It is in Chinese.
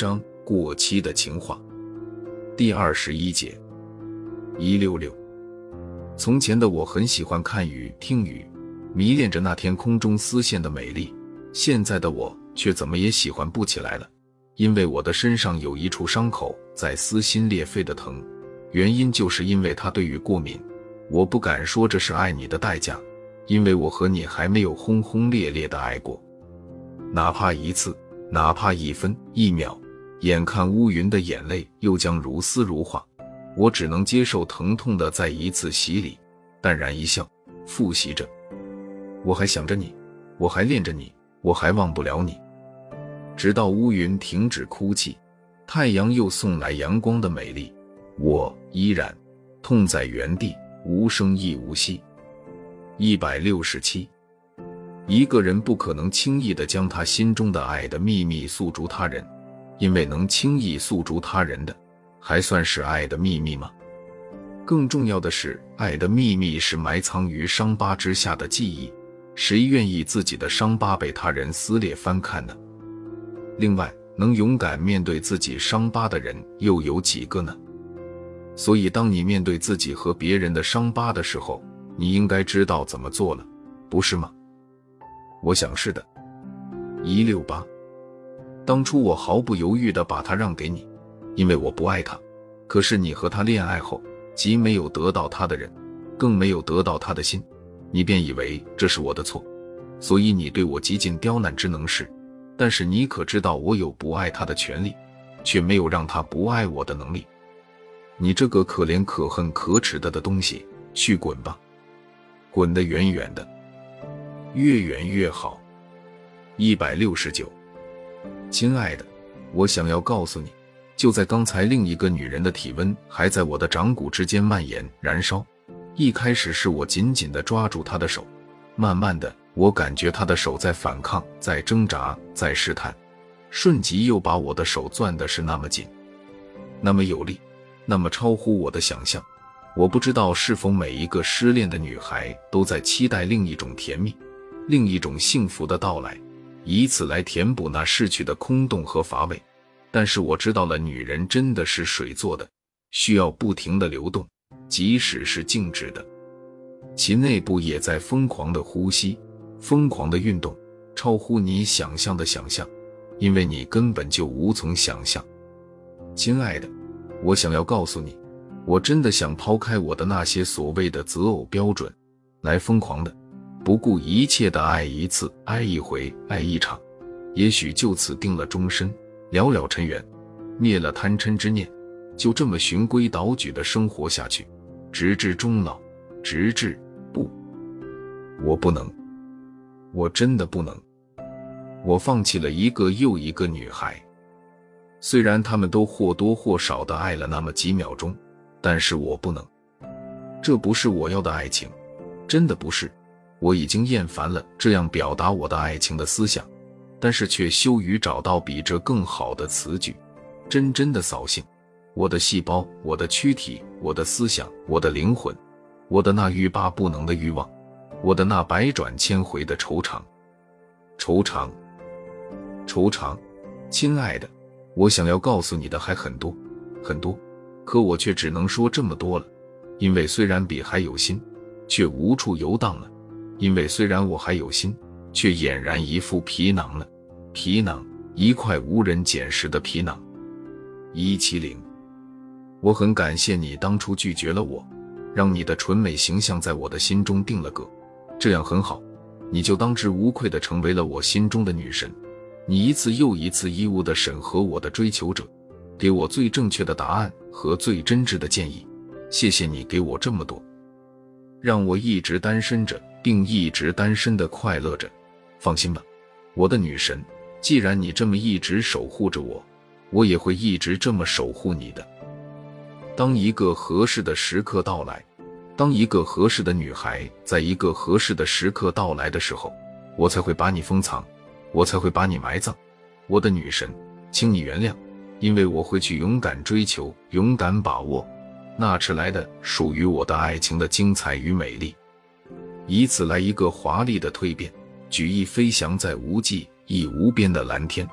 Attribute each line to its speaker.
Speaker 1: 章过期的情话，第二十一节。一六六。从前的我很喜欢看雨、听雨，迷恋着那天空中丝线的美丽。现在的我却怎么也喜欢不起来了，因为我的身上有一处伤口在撕心裂肺的疼，原因就是因为他对雨过敏。我不敢说这是爱你的代价，因为我和你还没有轰轰烈烈的爱过，哪怕一次。哪怕一分一秒，眼看乌云的眼泪又将如丝如画，我只能接受疼痛的再一次洗礼，淡然一笑，复习着。我还想着你，我还恋着你，我还忘不了你。直到乌云停止哭泣，太阳又送来阳光的美丽，我依然痛在原地，无声亦无息。一百六十七。一个人不可能轻易的将他心中的爱的秘密诉诸他人，因为能轻易诉诸他人的，还算是爱的秘密吗？更重要的是，爱的秘密是埋藏于伤疤之下的记忆，谁愿意自己的伤疤被他人撕裂翻看呢？另外，能勇敢面对自己伤疤的人又有几个呢？所以，当你面对自己和别人的伤疤的时候，你应该知道怎么做了，不是吗？我想是的，一六八。当初我毫不犹豫的把他让给你，因为我不爱他。可是你和他恋爱后，既没有得到他的人，更没有得到他的心，你便以为这是我的错，所以你对我极尽刁难之能事。但是你可知道，我有不爱他的权利，却没有让他不爱我的能力。你这个可怜可恨可耻的的东西，去滚吧，滚得远远的。越远越好。一百六十九，亲爱的，我想要告诉你，就在刚才，另一个女人的体温还在我的掌骨之间蔓延燃烧。一开始是我紧紧地抓住她的手，慢慢的，我感觉她的手在反抗，在挣扎，在试探，瞬即又把我的手攥的是那么紧，那么有力，那么超乎我的想象。我不知道是否每一个失恋的女孩都在期待另一种甜蜜。另一种幸福的到来，以此来填补那逝去的空洞和乏味。但是我知道了，女人真的是水做的，需要不停的流动，即使是静止的，其内部也在疯狂的呼吸，疯狂的运动，超乎你想象的想象，因为你根本就无从想象。亲爱的，我想要告诉你，我真的想抛开我的那些所谓的择偶标准，来疯狂的。不顾一切的爱一次，爱一回，爱一场，也许就此定了终身，了了尘缘，灭了贪嗔之念，就这么循规蹈矩的生活下去，直至终老，直至不，我不能，我真的不能，我放弃了一个又一个女孩，虽然他们都或多或少的爱了那么几秒钟，但是我不能，这不是我要的爱情，真的不是。我已经厌烦了这样表达我的爱情的思想，但是却羞于找到比这更好的词句，真真的扫兴。我的细胞，我的躯体，我的思想，我的灵魂，我的那欲罢不能的欲望，我的那百转千回的惆怅，惆怅，惆怅。亲爱的，我想要告诉你的还很多很多，可我却只能说这么多了，因为虽然笔还有心，却无处游荡了。因为虽然我还有心，却俨然一副皮囊了。皮囊，一块无人捡拾的皮囊。一七零，我很感谢你当初拒绝了我，让你的纯美形象在我的心中定了格，这样很好，你就当之无愧的成为了我心中的女神。你一次又一次义务的审核我的追求者，给我最正确的答案和最真挚的建议。谢谢你给我这么多。让我一直单身着，并一直单身的快乐着。放心吧，我的女神，既然你这么一直守护着我，我也会一直这么守护你的。当一个合适的时刻到来，当一个合适的女孩在一个合适的时刻到来的时候，我才会把你封藏，我才会把你埋葬。我的女神，请你原谅，因为我会去勇敢追求，勇敢把握。那迟来的属于我的爱情的精彩与美丽，以此来一个华丽的蜕变，举翼飞翔在无际亦无边的蓝天。